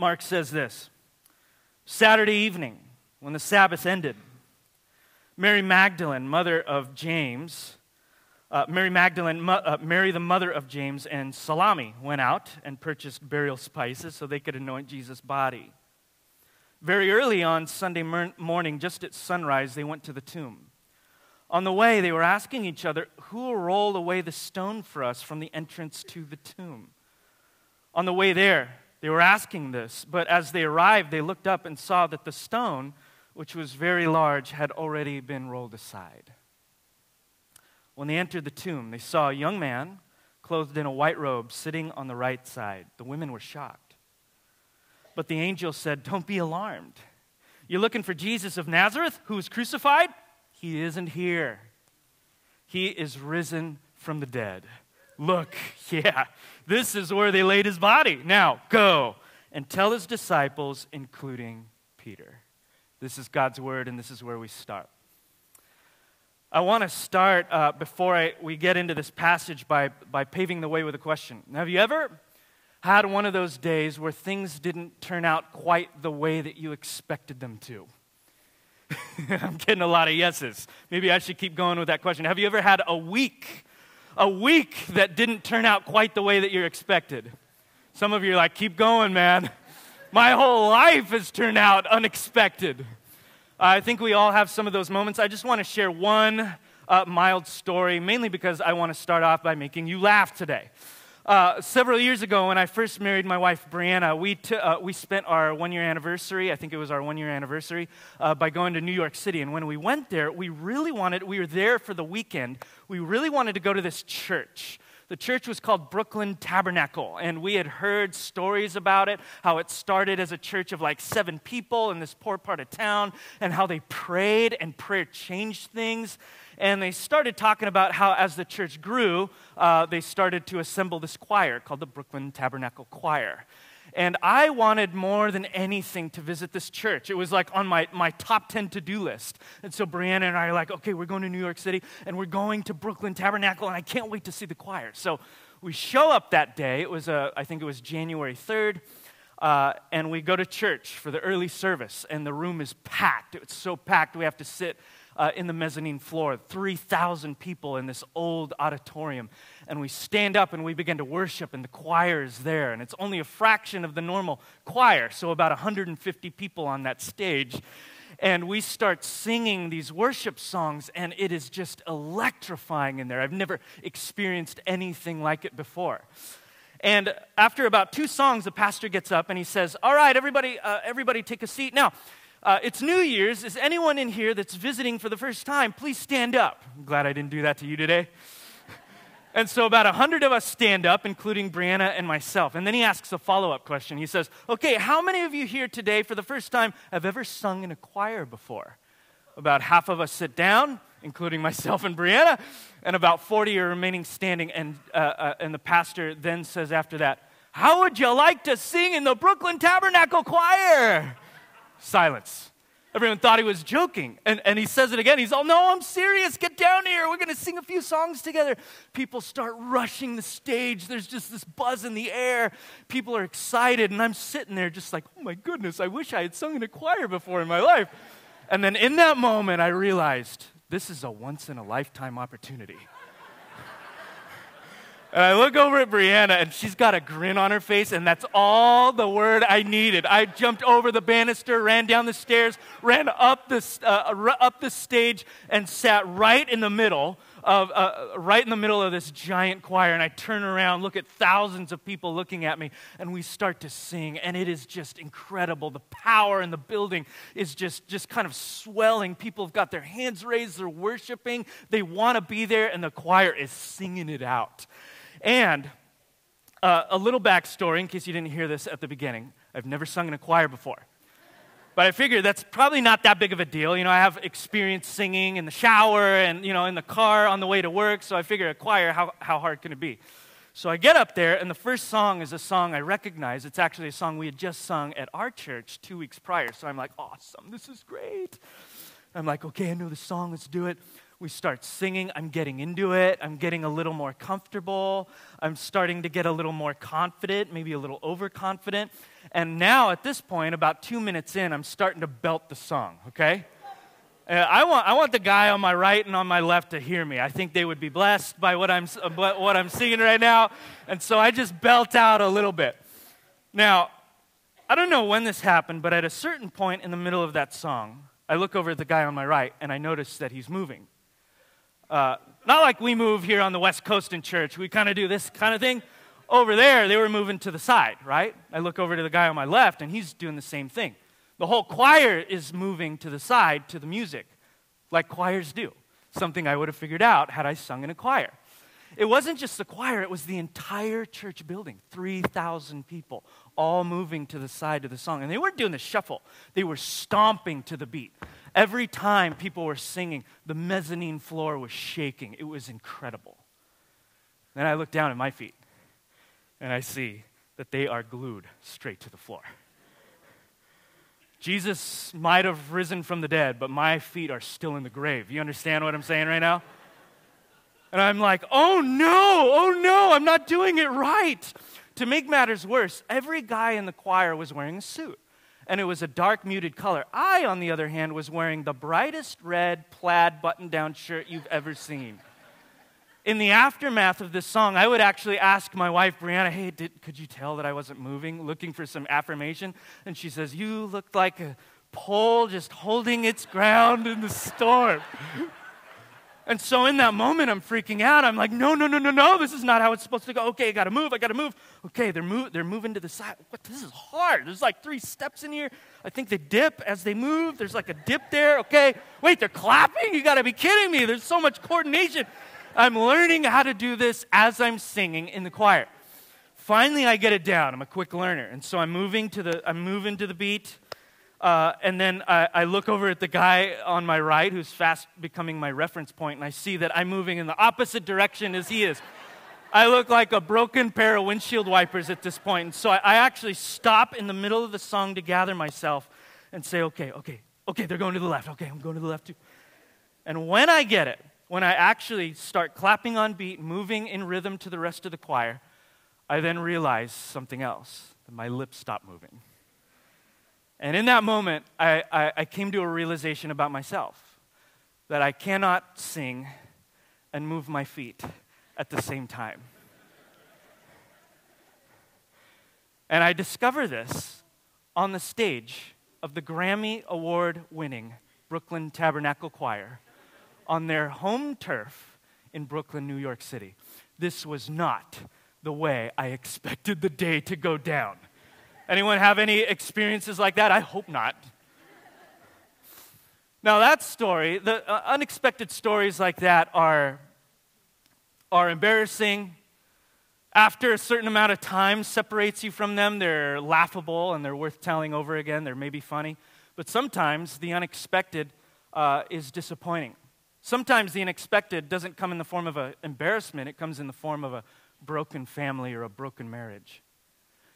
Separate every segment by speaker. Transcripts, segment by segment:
Speaker 1: Mark says this Saturday evening, when the Sabbath ended, Mary Magdalene, mother of James, uh, Mary Magdalene, uh, Mary, the mother of James, and Salome went out and purchased burial spices so they could anoint Jesus' body. Very early on Sunday morning, just at sunrise, they went to the tomb. On the way, they were asking each other, Who will roll away the stone for us from the entrance to the tomb? On the way there, they were asking this, but as they arrived, they looked up and saw that the stone, which was very large, had already been rolled aside. When they entered the tomb, they saw a young man clothed in a white robe sitting on the right side. The women were shocked. But the angel said, Don't be alarmed. You're looking for Jesus of Nazareth, who was crucified? He isn't here. He is risen from the dead. Look, yeah, this is where they laid his body. Now, go and tell his disciples, including Peter. This is God's word, and this is where we start. I want to start uh, before I, we get into this passage by, by paving the way with a question. Have you ever had one of those days where things didn't turn out quite the way that you expected them to? I'm getting a lot of yeses. Maybe I should keep going with that question. Have you ever had a week, a week that didn't turn out quite the way that you expected? Some of you are like, keep going, man. My whole life has turned out unexpected. I think we all have some of those moments. I just want to share one uh, mild story, mainly because I want to start off by making you laugh today. Uh, several years ago, when I first married my wife, Brianna, we, t- uh, we spent our one year anniversary, I think it was our one year anniversary, uh, by going to New York City. And when we went there, we really wanted, we were there for the weekend, we really wanted to go to this church. The church was called Brooklyn Tabernacle, and we had heard stories about it, how it started as a church of like seven people in this poor part of town, and how they prayed and prayer changed things. And they started talking about how, as the church grew, uh, they started to assemble this choir called the Brooklyn Tabernacle Choir. And I wanted more than anything to visit this church. It was like on my, my top 10 to do list. And so Brianna and I are like, okay, we're going to New York City and we're going to Brooklyn Tabernacle, and I can't wait to see the choir. So we show up that day. It was, a, I think it was January 3rd. Uh, and we go to church for the early service, and the room is packed. It's so packed, we have to sit uh, in the mezzanine floor. 3,000 people in this old auditorium. And we stand up and we begin to worship, and the choir is there. And it's only a fraction of the normal choir, so about 150 people on that stage. And we start singing these worship songs, and it is just electrifying in there. I've never experienced anything like it before. And after about two songs, the pastor gets up and he says, All right, everybody, uh, everybody take a seat. Now, uh, it's New Year's. Is anyone in here that's visiting for the first time? Please stand up. I'm glad I didn't do that to you today. and so about a hundred of us stand up, including Brianna and myself. And then he asks a follow up question. He says, Okay, how many of you here today for the first time have ever sung in a choir before? About half of us sit down, including myself and Brianna, and about 40 are remaining standing. And, uh, uh, and the pastor then says after that, How would you like to sing in the Brooklyn Tabernacle Choir? Silence. Everyone thought he was joking. And, and he says it again. He's all, No, I'm serious. Get down here. We're going to sing a few songs together. People start rushing the stage. There's just this buzz in the air. People are excited. And I'm sitting there just like, Oh my goodness, I wish I had sung in a choir before in my life. And then in that moment, I realized this is a once in a lifetime opportunity. And I look over at Brianna, and she's got a grin on her face, and that's all the word I needed. I jumped over the banister, ran down the stairs, ran up the, uh, up the stage, and sat right in the middle of uh, right in the middle of this giant choir. And I turn around, look at thousands of people looking at me, and we start to sing, and it is just incredible. The power in the building is just just kind of swelling. People have got their hands raised, they're worshiping, they want to be there, and the choir is singing it out. And uh, a little backstory in case you didn't hear this at the beginning I've never sung in a choir before. But I figured that's probably not that big of a deal. You know, I have experience singing in the shower and, you know, in the car on the way to work. So I figure a choir, how, how hard can it be? So I get up there, and the first song is a song I recognize. It's actually a song we had just sung at our church two weeks prior. So I'm like, awesome, this is great. I'm like, okay, I know the song, let's do it. We start singing. I'm getting into it. I'm getting a little more comfortable. I'm starting to get a little more confident, maybe a little overconfident. And now, at this point, about two minutes in, I'm starting to belt the song, okay? Uh, I, want, I want the guy on my right and on my left to hear me. I think they would be blessed by what I'm, what I'm singing right now. And so I just belt out a little bit. Now, I don't know when this happened, but at a certain point in the middle of that song, I look over at the guy on my right and I notice that he's moving. Uh, not like we move here on the West Coast in church. We kind of do this kind of thing. Over there, they were moving to the side, right? I look over to the guy on my left, and he's doing the same thing. The whole choir is moving to the side to the music, like choirs do. Something I would have figured out had I sung in a choir. It wasn't just the choir, it was the entire church building 3,000 people, all moving to the side of the song. And they weren't doing the shuffle, they were stomping to the beat. Every time people were singing, the mezzanine floor was shaking. It was incredible. Then I look down at my feet and I see that they are glued straight to the floor. Jesus might have risen from the dead, but my feet are still in the grave. You understand what I'm saying right now? And I'm like, oh no, oh no, I'm not doing it right. To make matters worse, every guy in the choir was wearing a suit and it was a dark muted color. I, on the other hand, was wearing the brightest red plaid button down shirt you've ever seen. In the aftermath of this song, I would actually ask my wife, Brianna, hey, did, could you tell that I wasn't moving, looking for some affirmation? And she says, You looked like a pole just holding its ground in the storm. And so in that moment, I'm freaking out. I'm like, no, no, no, no, no, this is not how it's supposed to go. Okay, I gotta move, I gotta move. Okay, they're, move, they're moving to the side. What? This is hard. There's like three steps in here. I think they dip as they move. There's like a dip there. Okay, wait, they're clapping? You gotta be kidding me. There's so much coordination. I'm learning how to do this as I'm singing in the choir. Finally, I get it down. I'm a quick learner. And so I'm moving to the, I'm moving to the beat. Uh, and then I, I, look over at the guy on my right who's fast becoming my reference point, and I see that I'm moving in the opposite direction as he is. I look like a broken pair of windshield wipers at this point. And so I, I actually stop in the middle of the song to gather myself and say, okay, okay, okay, they're going to the left. Okay, I'm going to the left too. And when I get it, when I actually start clapping on beat, moving in rhythm to the rest of the choir, I then realize something else that my lips stop moving. And in that moment, I, I, I came to a realization about myself that I cannot sing and move my feet at the same time. And I discover this on the stage of the Grammy Award winning Brooklyn Tabernacle Choir on their home turf in Brooklyn, New York City. This was not the way I expected the day to go down. Anyone have any experiences like that? I hope not. Now, that story, the uh, unexpected stories like that are, are embarrassing. After a certain amount of time separates you from them, they're laughable and they're worth telling over again. They're maybe funny. But sometimes the unexpected uh, is disappointing. Sometimes the unexpected doesn't come in the form of an embarrassment, it comes in the form of a broken family or a broken marriage.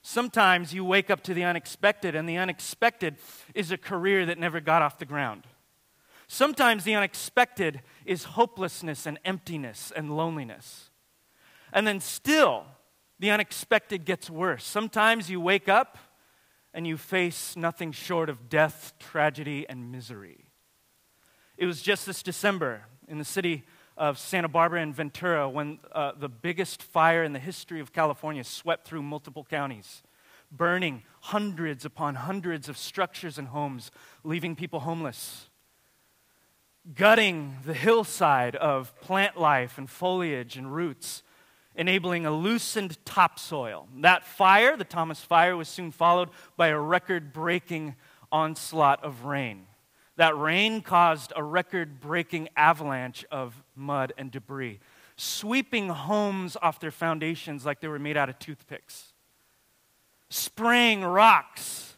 Speaker 1: Sometimes you wake up to the unexpected, and the unexpected is a career that never got off the ground. Sometimes the unexpected is hopelessness and emptiness and loneliness. And then still, the unexpected gets worse. Sometimes you wake up and you face nothing short of death, tragedy, and misery. It was just this December in the city of Santa Barbara and Ventura when uh, the biggest fire in the history of California swept through multiple counties, burning hundreds upon hundreds of structures and homes, leaving people homeless, gutting the hillside of plant life and foliage and roots, enabling a loosened topsoil. That fire, the Thomas Fire, was soon followed by a record breaking onslaught of rain. That rain caused a record breaking avalanche of mud and debris, sweeping homes off their foundations like they were made out of toothpicks, spraying rocks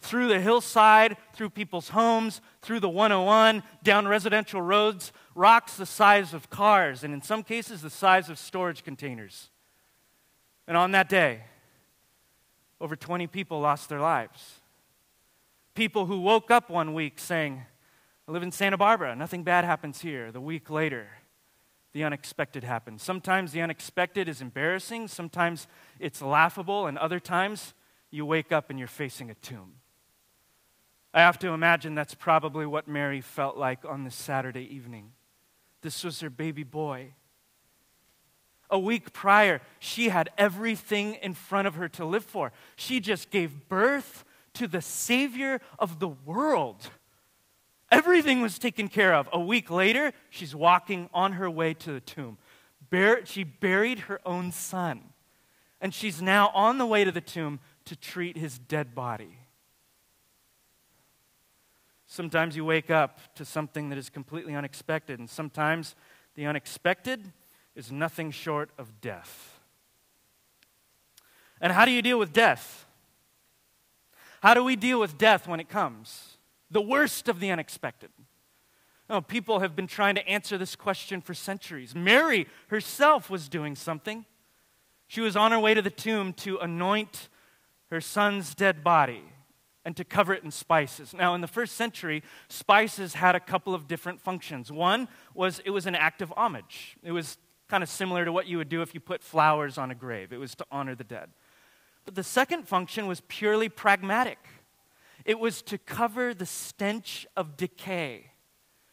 Speaker 1: through the hillside, through people's homes, through the 101, down residential roads, rocks the size of cars, and in some cases, the size of storage containers. And on that day, over 20 people lost their lives. People who woke up one week saying, I live in Santa Barbara. Nothing bad happens here. The week later, the unexpected happens. Sometimes the unexpected is embarrassing, sometimes it's laughable, and other times you wake up and you're facing a tomb. I have to imagine that's probably what Mary felt like on this Saturday evening. This was her baby boy. A week prior, she had everything in front of her to live for. She just gave birth to the Savior of the world. Everything was taken care of. A week later, she's walking on her way to the tomb. she buried her own son. And she's now on the way to the tomb to treat his dead body. Sometimes you wake up to something that is completely unexpected, and sometimes the unexpected is nothing short of death. And how do you deal with death? How do we deal with death when it comes? the worst of the unexpected? Oh, people have been trying to answer this question for centuries. Mary herself was doing something. She was on her way to the tomb to anoint her son's dead body and to cover it in spices. Now, in the first century, spices had a couple of different functions. One was it was an act of homage, it was kind of similar to what you would do if you put flowers on a grave, it was to honor the dead. But the second function was purely pragmatic. It was to cover the stench of decay.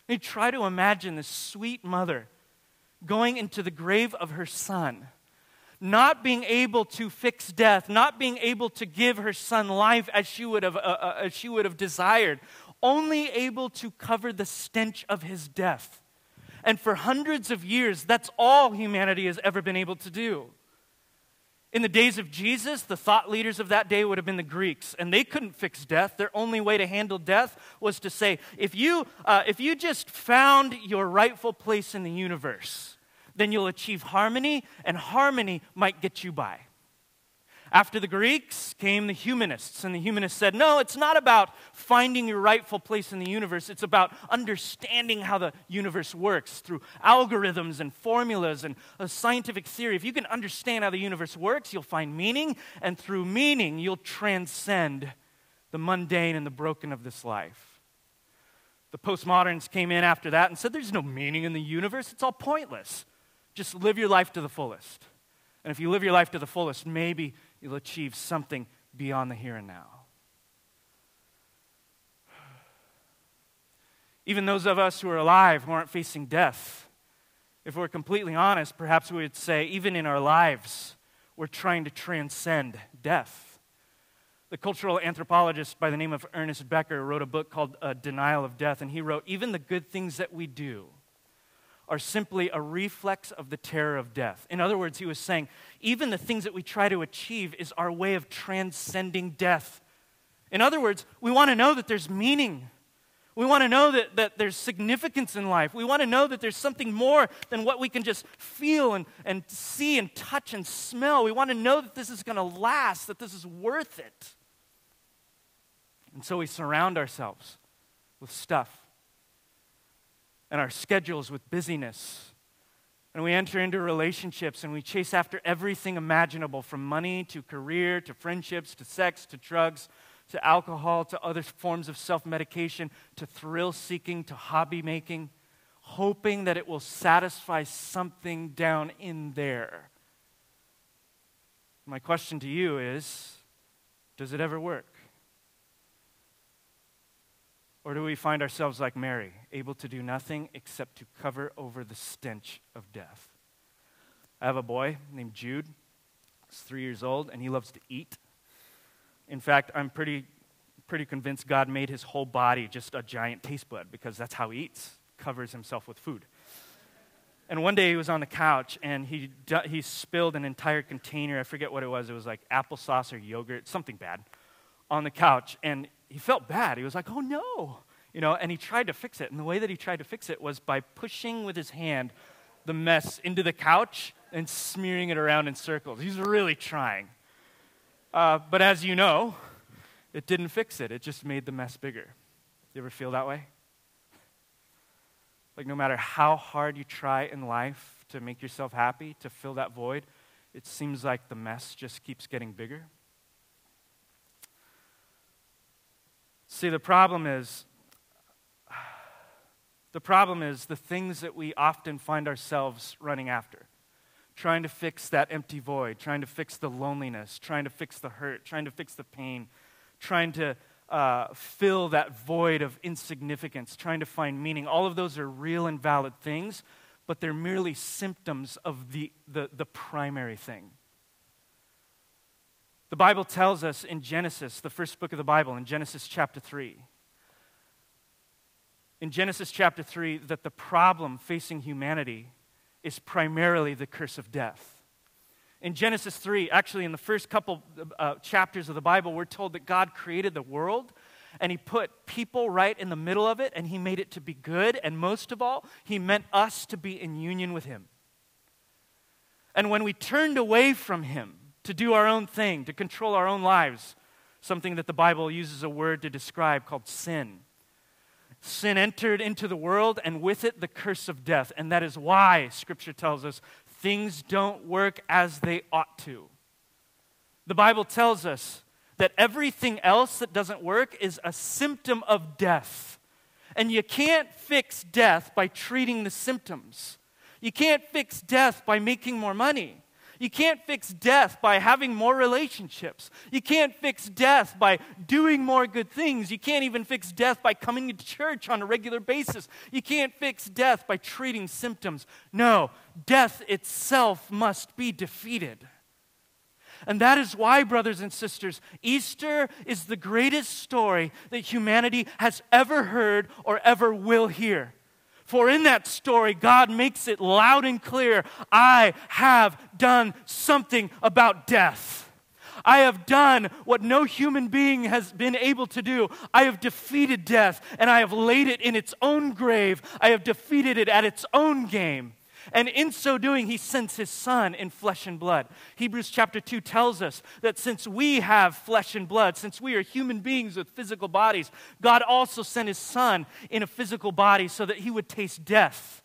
Speaker 1: You try to imagine this sweet mother going into the grave of her son, not being able to fix death, not being able to give her son life as she would have, uh, uh, as she would have desired, only able to cover the stench of his death. And for hundreds of years, that's all humanity has ever been able to do. In the days of Jesus, the thought leaders of that day would have been the Greeks, and they couldn't fix death. Their only way to handle death was to say, if you, uh, if you just found your rightful place in the universe, then you'll achieve harmony, and harmony might get you by. After the Greeks came the humanists, and the humanists said, no, it's not about finding your rightful place in the universe. It's about understanding how the universe works through algorithms and formulas and a scientific theory. If you can understand how the universe works, you'll find meaning, and through meaning, you'll transcend the mundane and the broken of this life. The postmoderns came in after that and said, There's no meaning in the universe, it's all pointless. Just live your life to the fullest. And if you live your life to the fullest, maybe you'll achieve something beyond the here and now. Even those of us who are alive who aren't facing death, if we're completely honest, perhaps we would say, even in our lives, we're trying to transcend death. The cultural anthropologist by the name of Ernest Becker wrote a book called uh, Denial of Death, and he wrote, Even the good things that we do, are simply a reflex of the terror of death. In other words, he was saying, even the things that we try to achieve is our way of transcending death. In other words, we want to know that there's meaning. We want to know that, that there's significance in life. We want to know that there's something more than what we can just feel and, and see and touch and smell. We want to know that this is going to last, that this is worth it. And so we surround ourselves with stuff and our schedules with busyness. And we enter into relationships and we chase after everything imaginable from money to career to friendships to sex to drugs to alcohol to other forms of self medication to thrill seeking to hobby making, hoping that it will satisfy something down in there. My question to you is does it ever work? Or do we find ourselves like Mary, able to do nothing except to cover over the stench of death? I have a boy named Jude. He's three years old, and he loves to eat. In fact, I'm pretty, pretty convinced God made his whole body just a giant taste bud because that's how he eats, covers himself with food. And one day he was on the couch and he, he spilled an entire container. I forget what it was. It was like applesauce or yogurt, something bad, on the couch. And he felt bad. He was like, oh no. You know, and he tried to fix it. And the way that he tried to fix it was by pushing with his hand the mess into the couch and smearing it around in circles. He's really trying. Uh, but as you know, it didn't fix it, it just made the mess bigger. You ever feel that way? Like, no matter how hard you try in life to make yourself happy, to fill that void, it seems like the mess just keeps getting bigger. See, the problem is The problem is the things that we often find ourselves running after trying to fix that empty void, trying to fix the loneliness, trying to fix the hurt, trying to fix the pain, trying to uh, fill that void of insignificance, trying to find meaning. All of those are real and valid things, but they're merely symptoms of the, the, the primary thing. The Bible tells us in Genesis, the first book of the Bible, in Genesis chapter 3, in Genesis chapter 3, that the problem facing humanity is primarily the curse of death. In Genesis 3, actually, in the first couple uh, chapters of the Bible, we're told that God created the world and He put people right in the middle of it and He made it to be good. And most of all, He meant us to be in union with Him. And when we turned away from Him to do our own thing, to control our own lives, something that the Bible uses a word to describe called sin sin entered into the world, and with it, the curse of death. And that is why, Scripture tells us, things don't work as they ought to. The Bible tells us that everything else that doesn't work is a symptom of death. And you can't fix death by treating the symptoms. You can't fix death by making more money. You can't fix death by having more relationships. You can't fix death by doing more good things. You can't even fix death by coming to church on a regular basis. You can't fix death by treating symptoms. No, death itself must be defeated. And that is why, brothers and sisters, Easter is the greatest story that humanity has ever heard or ever will hear. For in that story, God makes it loud and clear I have done something about death. I have done what no human being has been able to do. I have defeated death and I have laid it in its own grave. I have defeated it at its own game. And in so doing, he sends his son in flesh and blood. Hebrews chapter 2 tells us that since we have flesh and blood, since we are human beings with physical bodies, God also sent his son in a physical body so that he would taste death.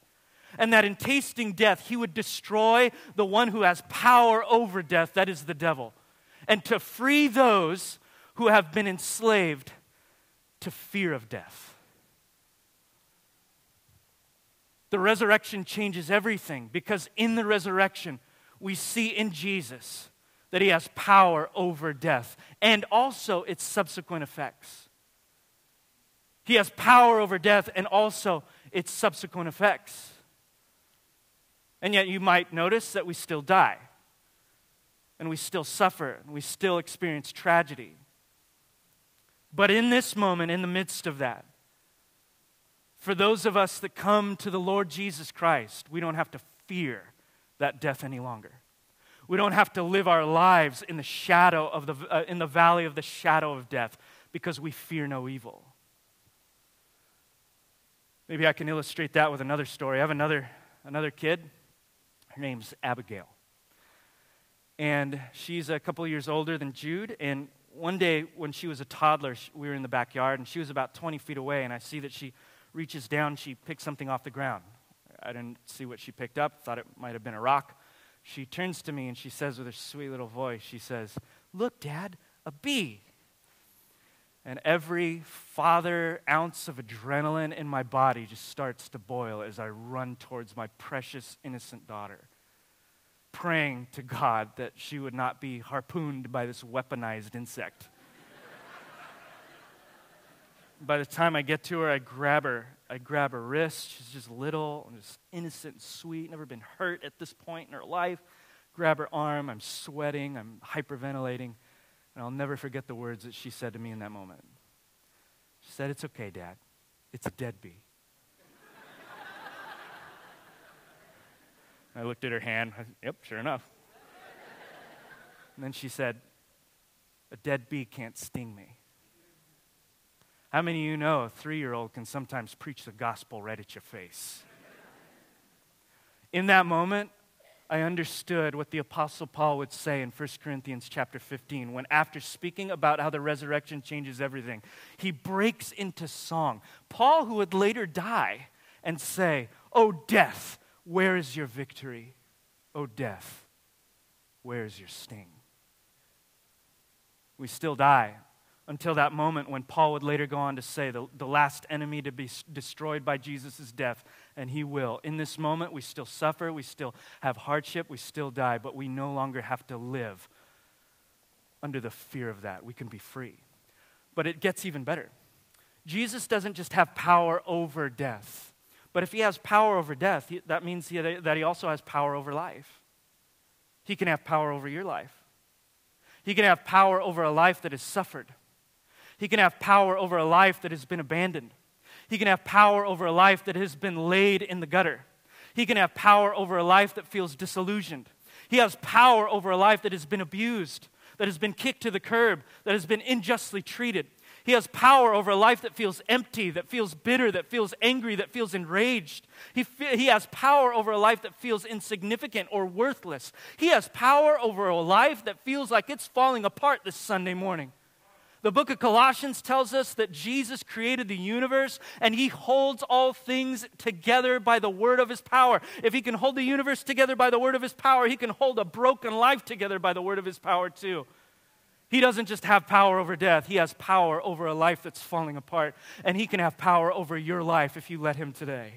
Speaker 1: And that in tasting death, he would destroy the one who has power over death, that is the devil. And to free those who have been enslaved to fear of death. The resurrection changes everything because in the resurrection, we see in Jesus that he has power over death and also its subsequent effects. He has power over death and also its subsequent effects. And yet, you might notice that we still die, and we still suffer, and we still experience tragedy. But in this moment, in the midst of that, for those of us that come to the Lord Jesus Christ, we don't have to fear that death any longer. We don't have to live our lives in the shadow of the, uh, in the valley of the shadow of death because we fear no evil. Maybe I can illustrate that with another story. I have another, another kid. Her name's Abigail. And she's a couple years older than Jude. And one day when she was a toddler, we were in the backyard and she was about 20 feet away. And I see that she reaches down, she picks something off the ground. I didn't see what she picked up, thought it might have been a rock. She turns to me and she says with her sweet little voice, she says, Look, Dad, a bee. And every father ounce of adrenaline in my body just starts to boil as I run towards my precious, innocent daughter, praying to God that she would not be harpooned by this weaponized insect by the time I get to her, I grab her. I grab her wrist. She's just little and just innocent and sweet, never been hurt at this point in her life. Grab her arm. I'm sweating. I'm hyperventilating. And I'll never forget the words that she said to me in that moment. She said, It's okay, Dad. It's a dead bee. I looked at her hand. I, yep, sure enough. And then she said, A dead bee can't sting me. How many of you know a three year old can sometimes preach the gospel right at your face? In that moment, I understood what the apostle Paul would say in 1 Corinthians chapter 15 when after speaking about how the resurrection changes everything, he breaks into song. Paul who would later die and say, "Oh death, where is your victory? Oh death, where is your sting?" We still die until that moment when Paul would later go on to say the, the last enemy to be destroyed by Jesus' death, and he will. In this moment, we still suffer, we still have hardship, we still die, but we no longer have to live under the fear of that. We can be free. But it gets even better. Jesus doesn't just have power over death, but if he has power over death, that means that he also has power over life. He can have power over your life. He can have power over a life that has suffered. He can have power over a life that has been abandoned. He can have power over a life that has been laid in the gutter. He can have power over a life that feels disillusioned. He has power over a life that has been abused, that has been kicked to the curb, that has been unjustly treated. He has power over a life that feels empty, that feels bitter, that feels angry, that feels enraged. He, he has power over a life that feels insignificant or worthless. He has power over a life that feels like it's falling apart this Sunday morning. The book of Colossians tells us that Jesus created the universe and he holds all things together by the word of his power. If he can hold the universe together by the word of his power, he can hold a broken life together by the word of his power too. He doesn't just have power over death, he has power over a life that's falling apart. And he can have power over your life if you let him today.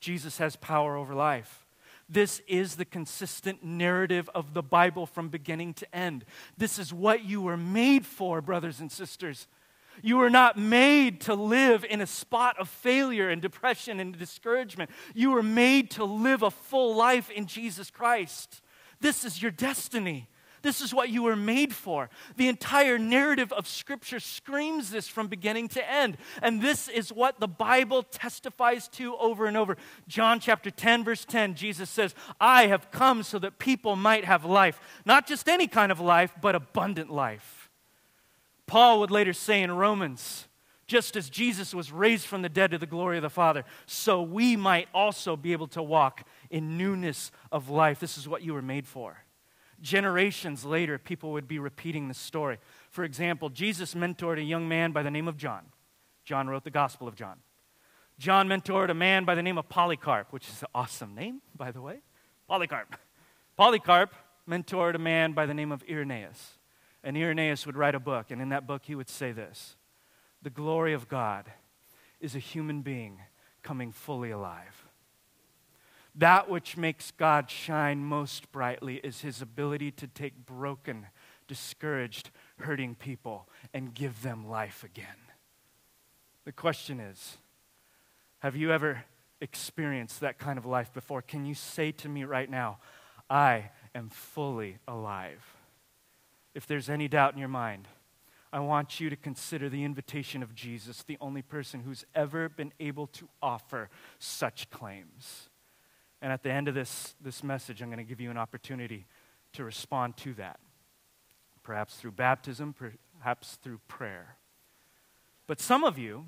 Speaker 1: Jesus has power over life. This is the consistent narrative of the Bible from beginning to end. This is what you were made for, brothers and sisters. You were not made to live in a spot of failure and depression and discouragement. You were made to live a full life in Jesus Christ. This is your destiny. This is what you were made for. The entire narrative of Scripture screams this from beginning to end. And this is what the Bible testifies to over and over. John chapter 10, verse 10, Jesus says, I have come so that people might have life. Not just any kind of life, but abundant life. Paul would later say in Romans, just as Jesus was raised from the dead to the glory of the Father, so we might also be able to walk in newness of life. This is what you were made for generations later, people would be repeating this story. For example, Jesus mentored a young man by the name of John. John wrote the Gospel of John. John mentored a man by the name of Polycarp, which is an awesome name, by the way. Polycarp. Polycarp mentored a man by the name of Irenaeus. And Irenaeus would write a book, and in that book, he would say this The glory of God is a human being coming fully alive. That which makes God shine most brightly is his ability to take broken, discouraged, hurting people and give them life again. The question is have you ever experienced that kind of life before? Can you say to me right now, I am fully alive? If there's any doubt in your mind, I want you to consider the invitation of Jesus, the only person who's ever been able to offer such claims. And at the end of this, this message, I'm going to give you an opportunity to respond to that. Perhaps through baptism, perhaps through prayer. But some of you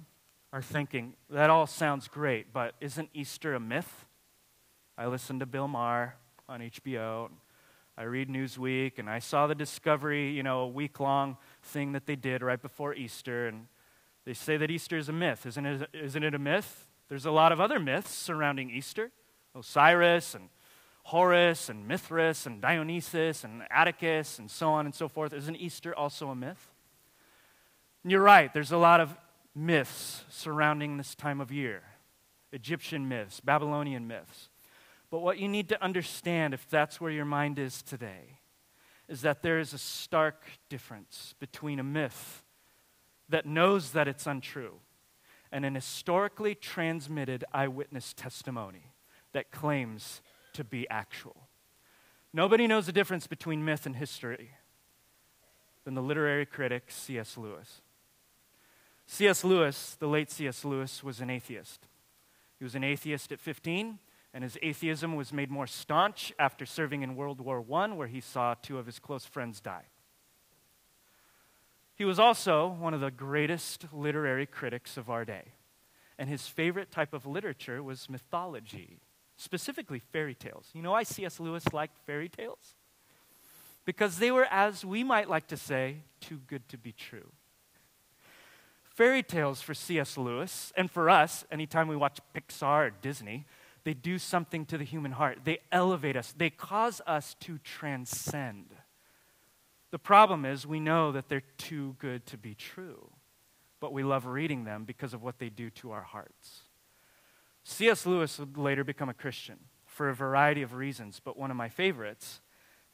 Speaker 1: are thinking, that all sounds great, but isn't Easter a myth? I listened to Bill Maher on HBO. I read Newsweek, and I saw the Discovery, you know, a week long thing that they did right before Easter. And they say that Easter is a myth. Isn't it, isn't it a myth? There's a lot of other myths surrounding Easter. Osiris and Horus and Mithras and Dionysus and Atticus and so on and so forth. Isn't Easter also a myth? And you're right, there's a lot of myths surrounding this time of year Egyptian myths, Babylonian myths. But what you need to understand, if that's where your mind is today, is that there is a stark difference between a myth that knows that it's untrue and an historically transmitted eyewitness testimony that claims to be actual. Nobody knows the difference between myth and history than the literary critic C.S. Lewis. C.S. Lewis, the late C.S. Lewis, was an atheist. He was an atheist at 15, and his atheism was made more staunch after serving in World War I, where he saw two of his close friends die. He was also one of the greatest literary critics of our day, and his favorite type of literature was mythology specifically fairy tales. You know why C.S. Lewis liked fairy tales? Because they were, as we might like to say, too good to be true. Fairy tales for C.S. Lewis, and for us, anytime we watch Pixar or Disney, they do something to the human heart. They elevate us, they cause us to transcend. The problem is, we know that they're too good to be true, but we love reading them because of what they do to our hearts. C.S. Lewis would later become a Christian for a variety of reasons, but one of my favorites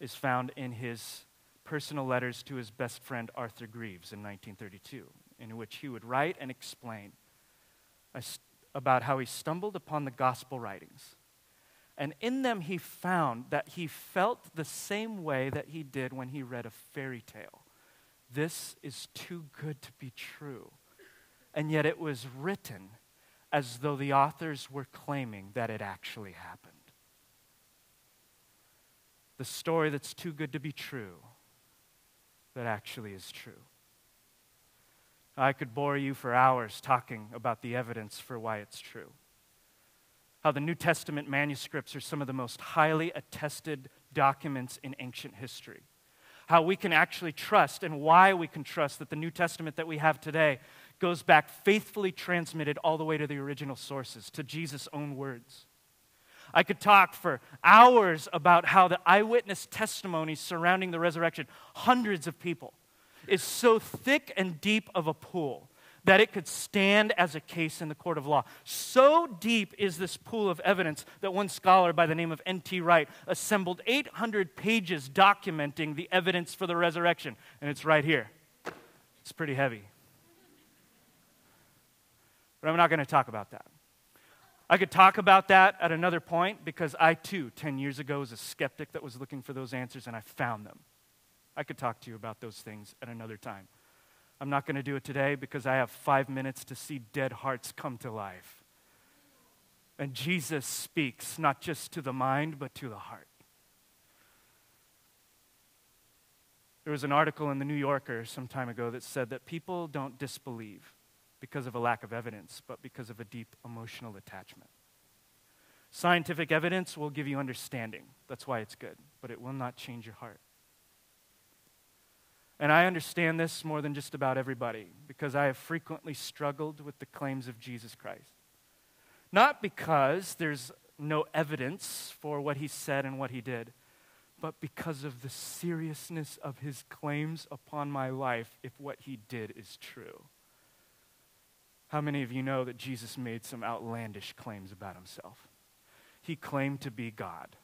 Speaker 1: is found in his personal letters to his best friend Arthur Greeves in 1932, in which he would write and explain about how he stumbled upon the gospel writings. And in them, he found that he felt the same way that he did when he read a fairy tale. This is too good to be true. And yet, it was written as though the authors were claiming that it actually happened. The story that's too good to be true that actually is true. I could bore you for hours talking about the evidence for why it's true. How the New Testament manuscripts are some of the most highly attested documents in ancient history. How we can actually trust and why we can trust that the New Testament that we have today goes back faithfully transmitted all the way to the original sources, to Jesus' own words. I could talk for hours about how the eyewitness testimonies surrounding the resurrection, hundreds of people, is so thick and deep of a pool that it could stand as a case in the court of law. So deep is this pool of evidence that one scholar by the name of N.T. Wright assembled 800 pages documenting the evidence for the resurrection. And it's right here. It's pretty heavy. But I'm not going to talk about that. I could talk about that at another point because I too, 10 years ago, was a skeptic that was looking for those answers and I found them. I could talk to you about those things at another time. I'm not going to do it today because I have five minutes to see dead hearts come to life. And Jesus speaks not just to the mind, but to the heart. There was an article in the New Yorker some time ago that said that people don't disbelieve because of a lack of evidence, but because of a deep emotional attachment. Scientific evidence will give you understanding. That's why it's good, but it will not change your heart. And I understand this more than just about everybody because I have frequently struggled with the claims of Jesus Christ. Not because there's no evidence for what he said and what he did, but because of the seriousness of his claims upon my life if what he did is true. How many of you know that Jesus made some outlandish claims about himself? He claimed to be God.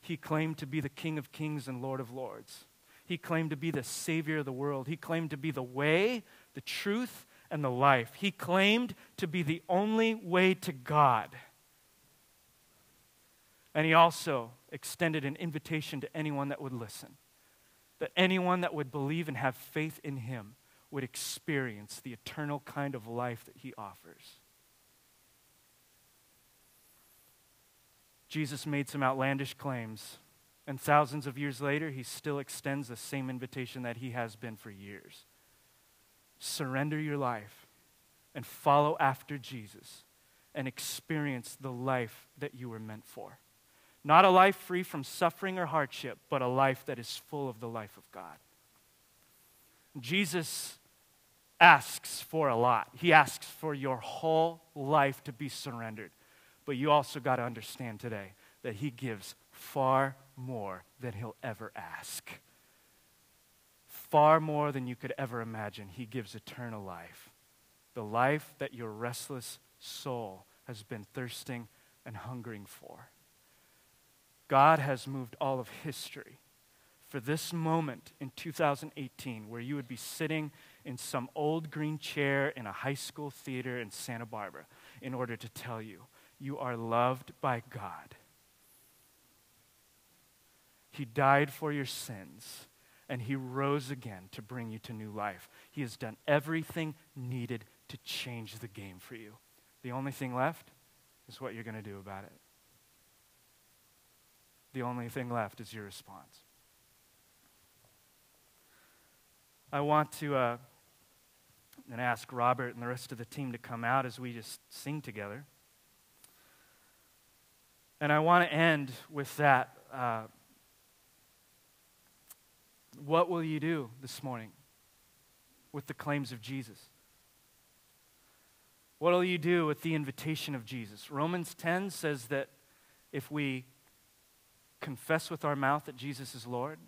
Speaker 1: He claimed to be the King of kings and Lord of lords. He claimed to be the Savior of the world. He claimed to be the way, the truth, and the life. He claimed to be the only way to God. And he also extended an invitation to anyone that would listen, that anyone that would believe and have faith in him would experience the eternal kind of life that he offers. Jesus made some outlandish claims, and thousands of years later, he still extends the same invitation that he has been for years. Surrender your life and follow after Jesus and experience the life that you were meant for. Not a life free from suffering or hardship, but a life that is full of the life of God. Jesus asks for a lot. He asks for your whole life to be surrendered. But you also got to understand today that He gives far more than He'll ever ask. Far more than you could ever imagine. He gives eternal life. The life that your restless soul has been thirsting and hungering for. God has moved all of history for this moment in 2018 where you would be sitting in some old green chair in a high school theater in Santa Barbara in order to tell you you are loved by God. He died for your sins and he rose again to bring you to new life. He has done everything needed to change the game for you. The only thing left is what you're going to do about it. The only thing left is your response. I want to uh, and ask Robert and the rest of the team to come out as we just sing together. And I want to end with that. Uh, what will you do this morning with the claims of Jesus? What will you do with the invitation of Jesus? Romans 10 says that if we confess with our mouth that Jesus is Lord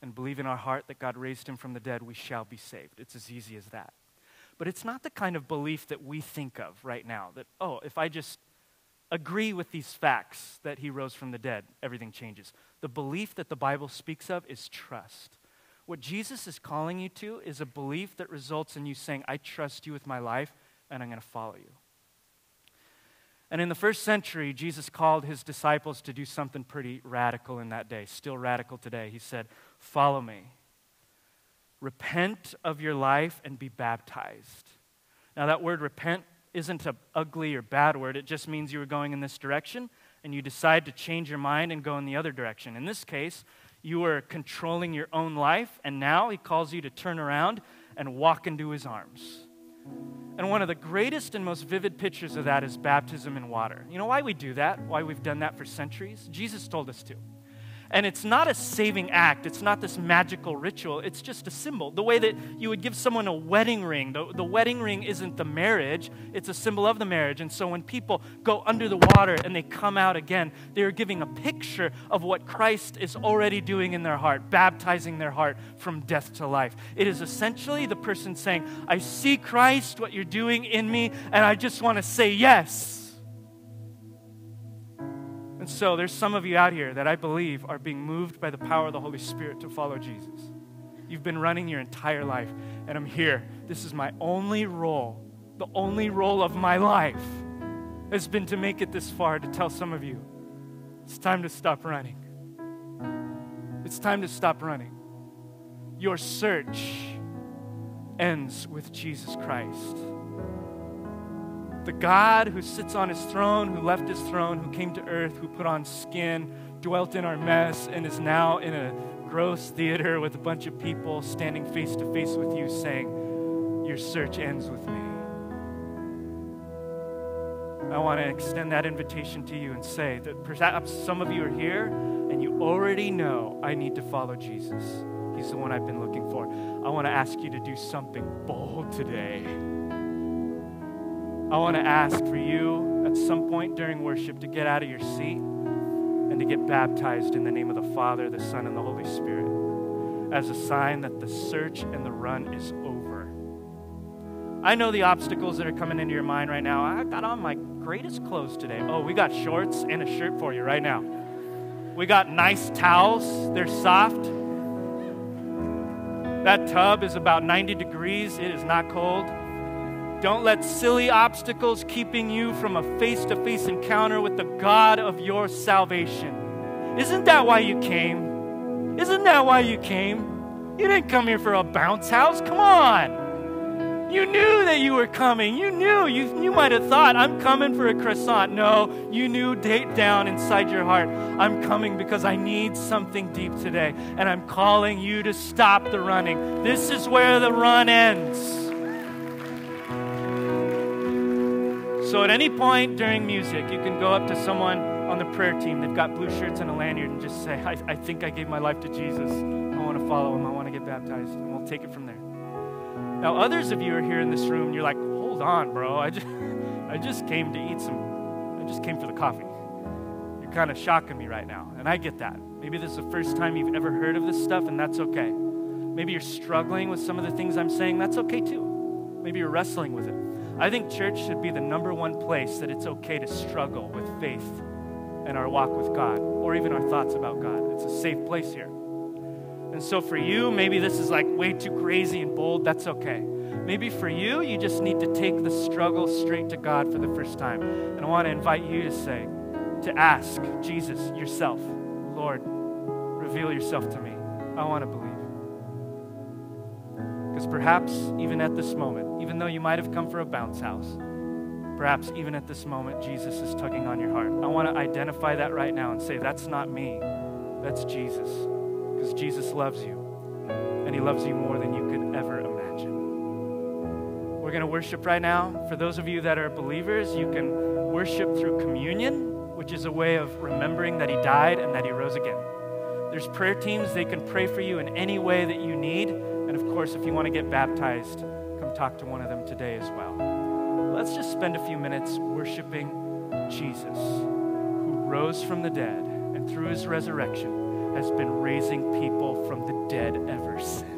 Speaker 1: and believe in our heart that God raised him from the dead, we shall be saved. It's as easy as that. But it's not the kind of belief that we think of right now that, oh, if I just agree with these facts that he rose from the dead, everything changes. The belief that the Bible speaks of is trust. What Jesus is calling you to is a belief that results in you saying, I trust you with my life and I'm going to follow you. And in the first century, Jesus called his disciples to do something pretty radical in that day, still radical today. He said, Follow me. Repent of your life and be baptized. Now, that word repent isn't an ugly or bad word, it just means you were going in this direction and you decide to change your mind and go in the other direction. In this case, you were controlling your own life, and now he calls you to turn around and walk into his arms. And one of the greatest and most vivid pictures of that is baptism in water. You know why we do that? Why we've done that for centuries? Jesus told us to. And it's not a saving act, it's not this magical ritual, it's just a symbol. The way that you would give someone a wedding ring, the, the wedding ring isn't the marriage, it's a symbol of the marriage. And so when people go under the water and they come out again, they're giving a picture of what Christ is already doing in their heart, baptizing their heart from death to life. It is essentially the person saying, I see Christ, what you're doing in me, and I just want to say yes. And so there's some of you out here that I believe are being moved by the power of the Holy Spirit to follow Jesus. You've been running your entire life, and I'm here. This is my only role. The only role of my life has been to make it this far to tell some of you it's time to stop running. It's time to stop running. Your search ends with Jesus Christ the God who sits on his throne, who left his throne, who came to earth, who put on skin, dwelt in our mess, and is now in a gross theater with a bunch of people standing face to face with you saying, Your search ends with me. I want to extend that invitation to you and say that perhaps some of you are here and you already know I need to follow Jesus. He's the one I've been looking for. I want to ask you to do something bold today. I want to ask for you at some point during worship to get out of your seat and to get baptized in the name of the Father, the Son, and the Holy Spirit as a sign that the search and the run is over. I know the obstacles that are coming into your mind right now. I got on my greatest clothes today. Oh, we got shorts and a shirt for you right now. We got nice towels, they're soft. That tub is about 90 degrees, it is not cold. Don't let silly obstacles keeping you from a face to face encounter with the God of your salvation. Isn't that why you came? Isn't that why you came? You didn't come here for a bounce house. Come on. You knew that you were coming. You knew. You, you might have thought, I'm coming for a croissant. No, you knew deep down inside your heart, I'm coming because I need something deep today. And I'm calling you to stop the running. This is where the run ends. So at any point during music, you can go up to someone on the prayer team. They've got blue shirts and a lanyard and just say, I, I think I gave my life to Jesus. I want to follow him. I want to get baptized. And we'll take it from there. Now, others of you are here in this room. and You're like, hold on, bro. I just, I just came to eat some, I just came for the coffee. You're kind of shocking me right now. And I get that. Maybe this is the first time you've ever heard of this stuff, and that's okay. Maybe you're struggling with some of the things I'm saying. That's okay too. Maybe you're wrestling with it. I think church should be the number one place that it's okay to struggle with faith and our walk with God, or even our thoughts about God. It's a safe place here. And so for you, maybe this is like way too crazy and bold. That's okay. Maybe for you, you just need to take the struggle straight to God for the first time. And I want to invite you to say, to ask Jesus yourself, Lord, reveal yourself to me. I want to believe. Because perhaps even at this moment, even though you might have come for a bounce house, perhaps even at this moment, Jesus is tugging on your heart. I want to identify that right now and say, that's not me, that's Jesus. Because Jesus loves you, and He loves you more than you could ever imagine. We're going to worship right now. For those of you that are believers, you can worship through communion, which is a way of remembering that He died and that He rose again. There's prayer teams, they can pray for you in any way that you need. And of course, if you want to get baptized, come talk to one of them today as well. Let's just spend a few minutes worshiping Jesus, who rose from the dead and through his resurrection has been raising people from the dead ever since.